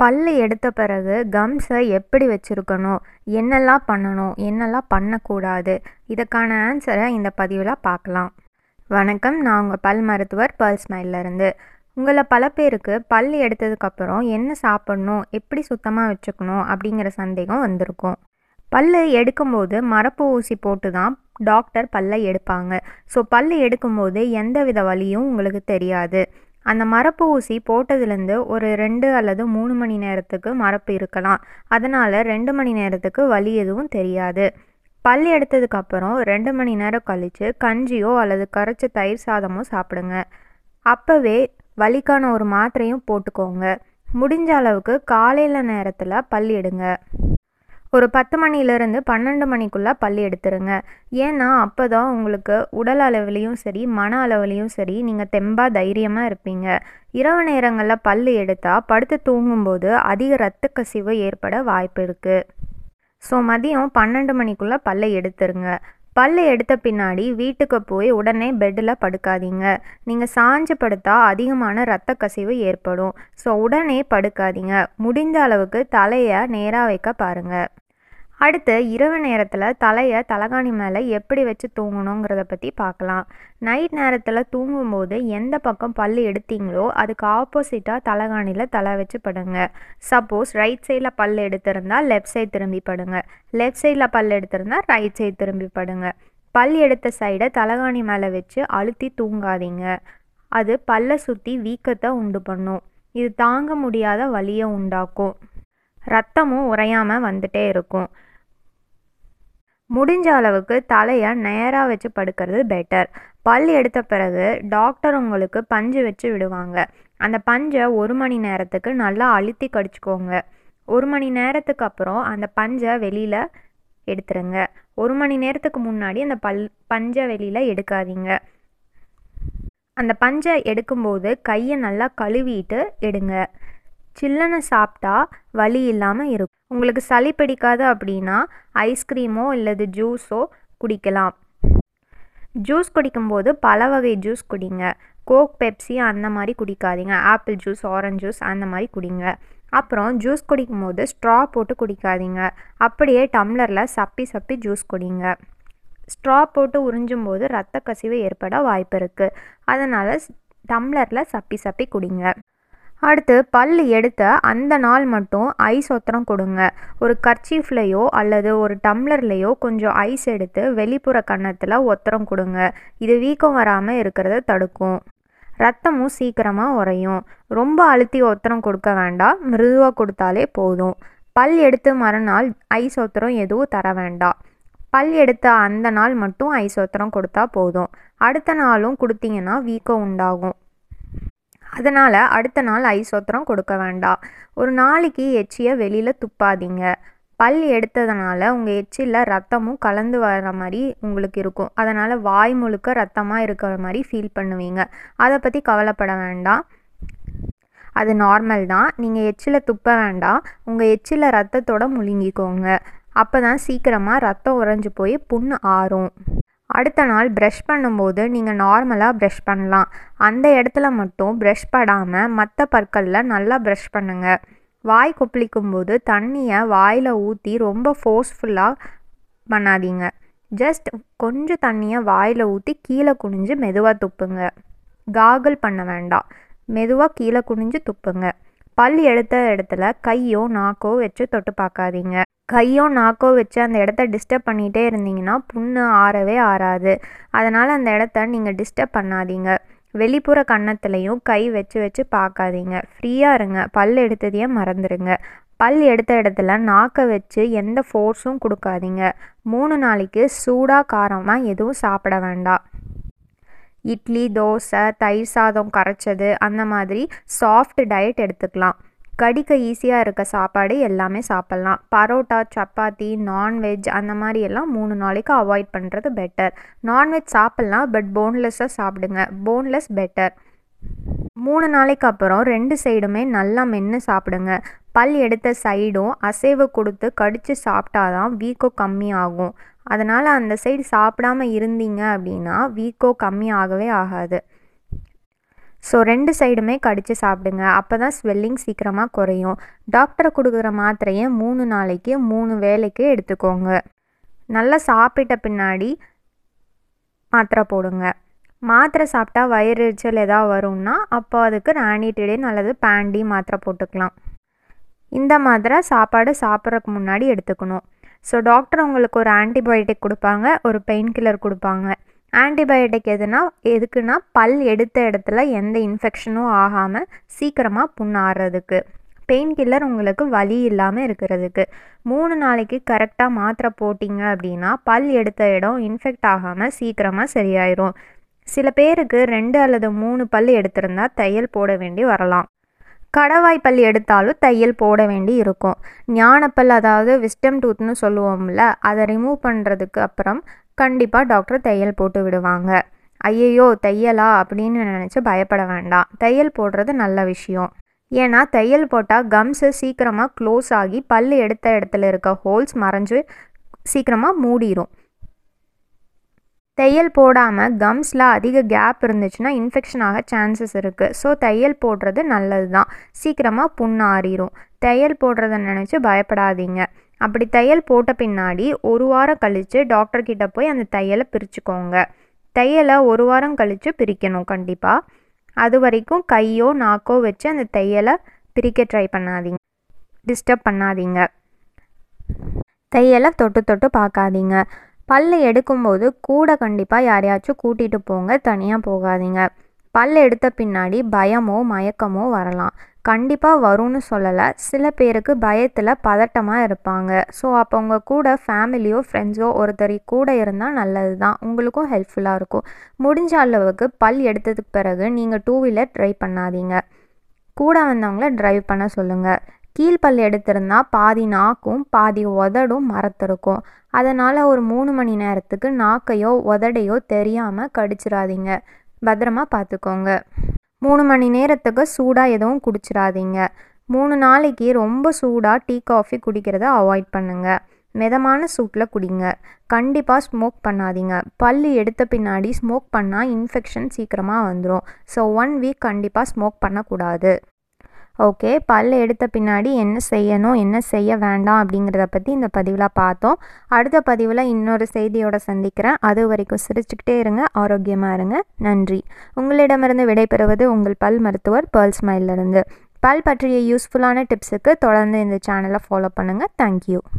பல்லு எடுத்த பிறகு கம்ஸை எப்படி வச்சுருக்கணும் என்னெல்லாம் பண்ணணும் என்னெல்லாம் பண்ணக்கூடாது இதற்கான ஆன்சரை இந்த பதிவில் பார்க்கலாம். வணக்கம் நான் உங்கள் பல் மருத்துவர் பல் ஸ்மைல்லேருந்து உங்களை பல பேருக்கு பல் எடுத்ததுக்கப்புறம் என்ன சாப்பிட்ணும் எப்படி சுத்தமாக வச்சுக்கணும் அப்படிங்கிற சந்தேகம் வந்திருக்கும். பல் எடுக்கும்போது மரப்பு ஊசி போட்டு தான் டாக்டர் பல்லை எடுப்பாங்க. ஸோ பல் எடுக்கும்போது எந்த வித வலியும் உங்களுக்கு தெரியாது. அந்த மரப்பு ஊசி போட்டதுலேருந்து ஒரு ரெண்டு அல்லது மூணு மணி நேரத்துக்கு மரப்பு இருக்கலாம். அதனால் ரெண்டு மணி நேரத்துக்கு வலி எதுவும் தெரியாது. பல் எடுத்ததுக்கப்புறம் ரெண்டு மணி நேரம் கழித்து கஞ்சியோ அல்லது கரைச்ச தயிர் சாதமோ சாப்பிடுங்க. அப்போவே வலிக்கான ஒரு மாத்திரையும் போட்டுக்கோங்க. முடிஞ்ச அளவுக்கு காலையில் நேரத்தில் பல் எடுங்க. ஒரு பத்து மணிலேருந்து பன்னெண்டு மணிக்குள்ளே பல் எடுத்துருங்க. ஏன்னா அப்போ தான் உங்களுக்கு உடல் அளவுலேயும் சரி மன அளவுலேயும் சரி நீங்கள் தெம்பாக தைரியமாக இருப்பீங்க. இரவு நேரங்களில் பல் எடுத்தால் படுத்து தூங்கும்போது அதிக இரத்த கசிவு ஏற்பட வாய்ப்பு இருக்குது ஸோ மதியம் பன்னெண்டு மணிக்குள்ளே பல்லை எடுத்துருங்க. பல்லு எடுத்த பின்னாடி வீட்டுக்கு போய் உடனே பெட்டில் படுக்காதீங்க. நீங்கள் சாஞ்சு படுத்தா அதிகமான இரத்த கசிவு ஏற்படும். ஸோ உடனே படுக்காதீங்க. முடிந்த அளவுக்கு தலையை நேராக வைக்க பாருங்கள் அடுத்து இரவு நேரத்தில் தலையை தலகாணி மேலே எப்படி வச்சு தூங்கணுங்கிறத பற்றி பார்க்கலாம் நைட் நேரத்தில் தூங்கும்போது எந்த பக்கம் பல் எடுத்தீங்களோ அதுக்கு ஆப்போசிட்டாக தலகாணியில் தலை வச்சு படுங்க. சப்போஸ் ரைட் சைடில் பல் எடுத்திருந்தால் லெஃப்ட் சைடு திரும்பி படுங்க. லெஃப்ட் சைடில் பல் எடுத்திருந்தால் ரைட் சைடு திரும்பி படுங்க. பல் எடுத்த சைடை தலகாணி மேலே வச்சு அழுத்தி தூங்காதீங்க. அது பல்லை சுற்றி வீக்கத்தை உண்டு பண்ணும். இது தாங்க முடியாத வலியை உண்டாக்கும். ரத்தமும் உறையாமல் வந்துட்டே இருக்கும். முடிஞ்ச அளவுக்கு தலையை நேராக வச்சு படுக்கிறது பெட்டர் பல் எடுத்த பிறகு டாக்டர் உங்களுக்கு பஞ்சு வச்சு விடுவாங்க. அந்த பஞ்சை ஒரு மணி நேரத்துக்கு நல்லா அழுத்தி கடிச்சிக்கோங்க. ஒரு மணி நேரத்துக்கு அப்புறம் அந்த பஞ்சை வெளியில் எடுத்துருங்க. ஒரு மணி நேரத்துக்கு முன்னாடி அந்த பல் பஞ்சை வெளியில் எடுக்காதீங்க. அந்த பஞ்சை எடுக்கும்போது கையை நல்லா கழுவிட்டு எடுங்க. சில்லுன்னு சாப்பிட்டா வலி இல்லாமல் இருக்கும். உங்களுக்கு சளி பிடிக்காது அப்படின்னா ஐஸ்கிரீமோ இல்லது ஜூஸோ குடிக்கலாம். ஜூஸ் குடிக்கும்போது பல வகை ஜூஸ் குடிங்க. கோக் பெப்சி அந்த மாதிரி குடிக்காதீங்க. ஆப்பிள் ஜூஸ் ஆரஞ்ச் ஜூஸ் அந்த மாதிரி குடிங்க. அப்புறம் ஜூஸ் குடிக்கும்போது ஸ்ட்ரா போட்டு குடிக்காதீங்க. அப்படியே டம்ளரில் சப்பி சப்பி ஜூஸ் குடிங்க. ஸ்ட்ரா போட்டு உறிஞ்சும் போது ரத்த கசிவு ஏற்பட வாய்ப்பு இருக்குது அதனால் டம்ளரில் சப்பி சப்பி குடிங்க. அடுத்து பல் எடுத்த அந்த நாள் மட்டும் ஐஸ் ஒத்தரம் கொடுங்க. ஒரு கர்ச்சீஃப்லேயோ அல்லது ஒரு டம்ளர்லேயோ கொஞ்சம் ஐஸ் எடுத்து வெளிப்புற கன்னத்தில் ஒத்தரம் கொடுங்க. இது வீக்கம் வராமல் இருக்கிறத தடுக்கும். ரத்தமும் சீக்கிரமாக உறையும். ரொம்ப அழுத்தி ஒத்தரம் கொடுக்க வேண்டாம். மிருதுவாக கொடுத்தாலே போதும். பல் எடுத்து மறுநாள் ஐஸ் ஒத்தரம் எதுவும் தர வேண்டாம். பல் எடுத்த அந்த நாள் மட்டும் ஐஸ் ஒத்தரம் கொடுத்தா போதும். அடுத்த நாளும் கொடுத்தீங்கன்னா வீக்கம் உண்டாகும். அதனால் அடுத்த நாள் ஐஸ் கொடுக்க வேண்டாம். ஒரு நாளைக்கு எச்சியை வெளியில் துப்பாதீங்க. பல் எடுத்ததுனால உங்கள் எச்சியில் ரத்தமும் கலந்து வர மாதிரி உங்களுக்கு இருக்கும். அதனால் வாய் முழுக்க ரத்தமாக இருக்கிற மாதிரி ஃபீல் பண்ணுவீங்க. அதை பற்றி கவலைப்பட வேண்டாம். அது நார்மல் தான். நீங்கள் எச்சில் துப்ப வேண்டாம். உங்கள் எச்சில் ரத்தத்தோட முழுங்கிக்கோங்க. அப்போ தான் சீக்கிரமாக ரத்தம் உறைஞ்சி போய் புண்ணு ஆறும். அடுத்த நாள் ப்ரஷ் பண்ணும்போது நீங்கள் நார்மலாக ப்ரஷ் பண்ணலாம். அந்த இடத்துல மட்டும் ப்ரஷ் படாமல் மற்ற பற்களில் நல்லா ப்ரஷ் பண்ணுங்கள் வாய் கொப்பளிக்கும் போது தண்ணியை வாயில் ஊற்றி ரொம்ப ஃபோர்ஸ்ஃபுல்லாக பண்ணாதீங்க. ஜஸ்ட் கொஞ்சம் தண்ணியை வாயில் ஊற்றி கீழே குனிஞ்சு மெதுவாக துப்புங்க. காகல் பண்ண வேண்டாம். மெதுவாக கீழே குனிஞ்சு துப்புங்க. பல் எடுத்த இடத்துல கையோ நாக்கோ வச்சு தொட்டு பார்க்காதீங்க. கையோ நாக்கோ வச்சு அந்த இடத்த டிஸ்டர்ப் பண்ணிகிட்டே இருந்தீங்கன்னா புண்ணு ஆறவே ஆறாது. அதனால் அந்த இடத்த நீங்கள் டிஸ்டர்ப் பண்ணாதீங்க. வெளிப்புற கன்னத்துலேயும் கை வச்சு வச்சு பார்க்காதீங்க. ஃப்ரீயாக இருங்க. பல் எடுத்ததையே மறந்துடுங்க பல் எடுத்த இடத்துல நாக்கை வச்சு எந்த ஃபோர்ஸும் கொடுக்காதீங்க. மூணு நாளைக்கு சூடாக காரமாக எதுவும் சாப்பிட வேண்டாம். இட்லி தோசை தயிர் சாதம் கரைச்சது அந்த மாதிரி சாஃப்ட் டயட் எடுத்துக்கலாம். கடிக்க ஈஸியாக இருக்க சாப்பாடு எல்லாமே சாப்பிட்லாம். பரோட்டா சப்பாத்தி நான்வெஜ் அந்த மாதிரி எல்லாம் மூணு நாளைக்கு அவாய்ட் பண்ணுறது பெட்டர் நான்வெஜ் சாப்பிட்லாம் பட் போன்லெஸ்ஸாக சாப்பிடுங்க. போன்லெஸ் பெட்டர் மூணு நாளைக்கு அப்புறம் ரெண்டு சைடுமே நல்லா மென்று சாப்பிடுங்க. பல் எடுத்த சைடும் அசைவு கொடுத்து கடித்து சாப்பிட்டாதான் வீக்கம் கம்மியாகும் அதனால் அந்த சைடு சாப்பிடாம இருந்தீங்க அப்படின்னா வீக்கம் கம்மியாகவே ஆகாது. ஸோ ரெண்டு சைடுமே கடித்து சாப்பிடுங்க. அப்போ தான் ஸ்வெல்லிங் சீக்கிரமாக குறையும். டாக்டர் கொடுக்குற மாத்திரையை மூணு நாளைக்கு மூணு வேலைக்கு எடுத்துக்கோங்க. நல்லா சாப்பிட்ட பின்னாடி மாத்திரை போடுங்க. மாத்திரை சாப்பிட்டா வயிறு எரிச்சல் எதாவது வரும்னா அப்போ அதுக்கு ராணிட்டிடின் அல்லது பேண்டி மாத்திரை போட்டுக்கலாம். இந்த மாத்திரை சாப்பாடு சாப்பிட்றதுக்கு முன்னாடி எடுத்துக்கணும். ஸோ டாக்டர் உங்களுக்கு ஒரு ஆன்டிபயோட்டிக் கொடுப்பாங்க ஒரு பெயின் கில்லர் கொடுப்பாங்க. ஆன்டிபயோட்டிக் எதுனா எதுக்குன்னா பல் எடுத்த இடத்துல எந்த இன்ஃபெக்ஷனும் ஆகாமல் சீக்கிரமாக புண்ணாடுறதுக்கு பெயின் கில்லர் உங்களுக்கு வலி இல்லாமல் இருக்கிறதுக்கு. மூணு நாளைக்கு கரெக்டாக மாத்திரை போட்டிங்க அப்படின்னா பல் எடுத்த இடம் இன்ஃபெக்ட் ஆகாமல் சீக்கிரமாக சரியாயிரும். சில பேருக்கு ரெண்டு அல்லது மூணு பல் எடுத்திருந்தா தையல் போட வேண்டி வரலாம். கடவாய் பல் எடுத்தாலும் தையல் போட வேண்டி இருக்கும். ஞானப்பல் அதாவது விஸ்டம் டூத்னு சொல்லுவோம்ல அதை ரிமூவ் பண்ணுறதுக்கு அப்புறம் கண்டிப்பாக டாக்டர் தையல் போட்டு விடுவாங்க. ஐயையோ தையலா? அப்படின்னு நினச்சி பயப்பட வேண்டாம். தையல் போடுறது நல்ல விஷயம். ஏன்னா தையல் போட்டால் கம்ஸு சீக்கிரமாக க்ளோஸ் ஆகி பல் எடுத்த இடத்துல இருக்க ஹோல்ஸ் மறைஞ்சு சீக்கிரமாக மூடிடும் தையல் போடாமல் கம்ஸில் அதிக கேப் இருந்துச்சுன்னா இன்ஃபெக்ஷன் ஆக சான்சஸ் இருக்குது ஸோ தையல் போடுறது நல்லது தான் சீக்கிரமாக புண்ணு ஆறிடும் தையல் போடுறத நினச்சி பயப்படாதீங்க. அப்படி தையல் போட்ட பின்னாடி ஒரு வாரம் கழித்து டாக்டர்கிட்ட போய் அந்த தையலை பிரிச்சுக்கோங்க. தையலை ஒரு வாரம் கழித்து பிரிக்கணும் கண்டிப்பாக அது வரைக்கும் கையோ நாக்கோ வச்சு அந்த தையலை பிரிக்க ட்ரை பண்ணாதீங்க. டிஸ்டர்ப் பண்ணாதீங்க. தையலை தொட்டு தொட்டு பார்க்காதீங்க. பல் எடுக்கும்போது கூட கண்டிப்பாக யாரையாச்சும் கூட்டிகிட்டு போங்க தனியாக போகாதீங்க. பல் எடுத்த பின்னாடி பயமோ மயக்கமோ வரலாம். கண்டிப்பாக வரும்னு சொல்லலை. சில பேருக்கு பயத்தில் பதட்டமாக இருப்பாங்க. ஸோ அப்போ உங்கள் கூட ஃபேமிலியோ ஃப்ரெண்ட்ஸோ ஒருத்தர் கூட இருந்தால் நல்லது தான் உங்களுக்கும் ஹெல்ப்ஃபுல்லாக இருக்கும். முடிஞ்ச அளவுக்கு பல் எடுத்ததுக்கு பிறகு நீங்கள் டூ வீலர் ட்ரைவ் பண்ணாதீங்க. கூட வந்தவங்கள ட்ரைவ் பண்ண சொல்லுங்கள் கீழ்ப்பல் எடுத்திருந்தா பாதி நாக்கும் பாதி உதடும் மரத்திருக்கும் அதனால் ஒரு மூணு மணி நேரத்துக்கு நாக்கையோ உதடையோ தெரியாமல் கடிச்சிடாதீங்க பத்திரமா பார்த்துக்கோங்க மூணு மணி நேரத்துக்கு சூடாக எதுவும் குடிச்சிடாதீங்க மூணு நாளைக்கு ரொம்ப சூடாக டீ காஃபி குடிக்கிறத அவாய்ட் பண்ணுங்கள் மிதமான சூட்டில் குடிங்க. கண்டிப்பாக ஸ்மோக் பண்ணாதீங்க. பல் எடுத்த பின்னாடி ஸ்மோக் பண்ணால் இன்ஃபெக்ஷன் சீக்கிரமாக வந்துடும் ஸோ ஒன் வீக் கண்டிப்பாக ஸ்மோக் பண்ணக்கூடாது. ஓகே பல் எடுத்த பின்னாடி என்ன செய்யணும் என்ன செய்ய வேண்டாம் அப்படிங்கிறத பற்றி இந்த பதிவில் பார்த்தோம். அடுத்த பதிவில் இன்னொரு செய்தியோட சந்திக்கிறேன். அது வரைக்கும் சிரிச்சுக்கிட்டே இருங்க ஆரோக்கியமாக இருங்க. நன்றி. உங்களிடமிருந்து விடைபெறுவது உங்கள் பல் மருத்துவர் பேர்ல் ஸ்மைலிருந்து பல் பற்றிய யூஸ்ஃபுல்லான டிப்ஸுக்கு தொடர்ந்து இந்த சேனலை ஃபாலோ பண்ணுங்கள் தேங்க்யூ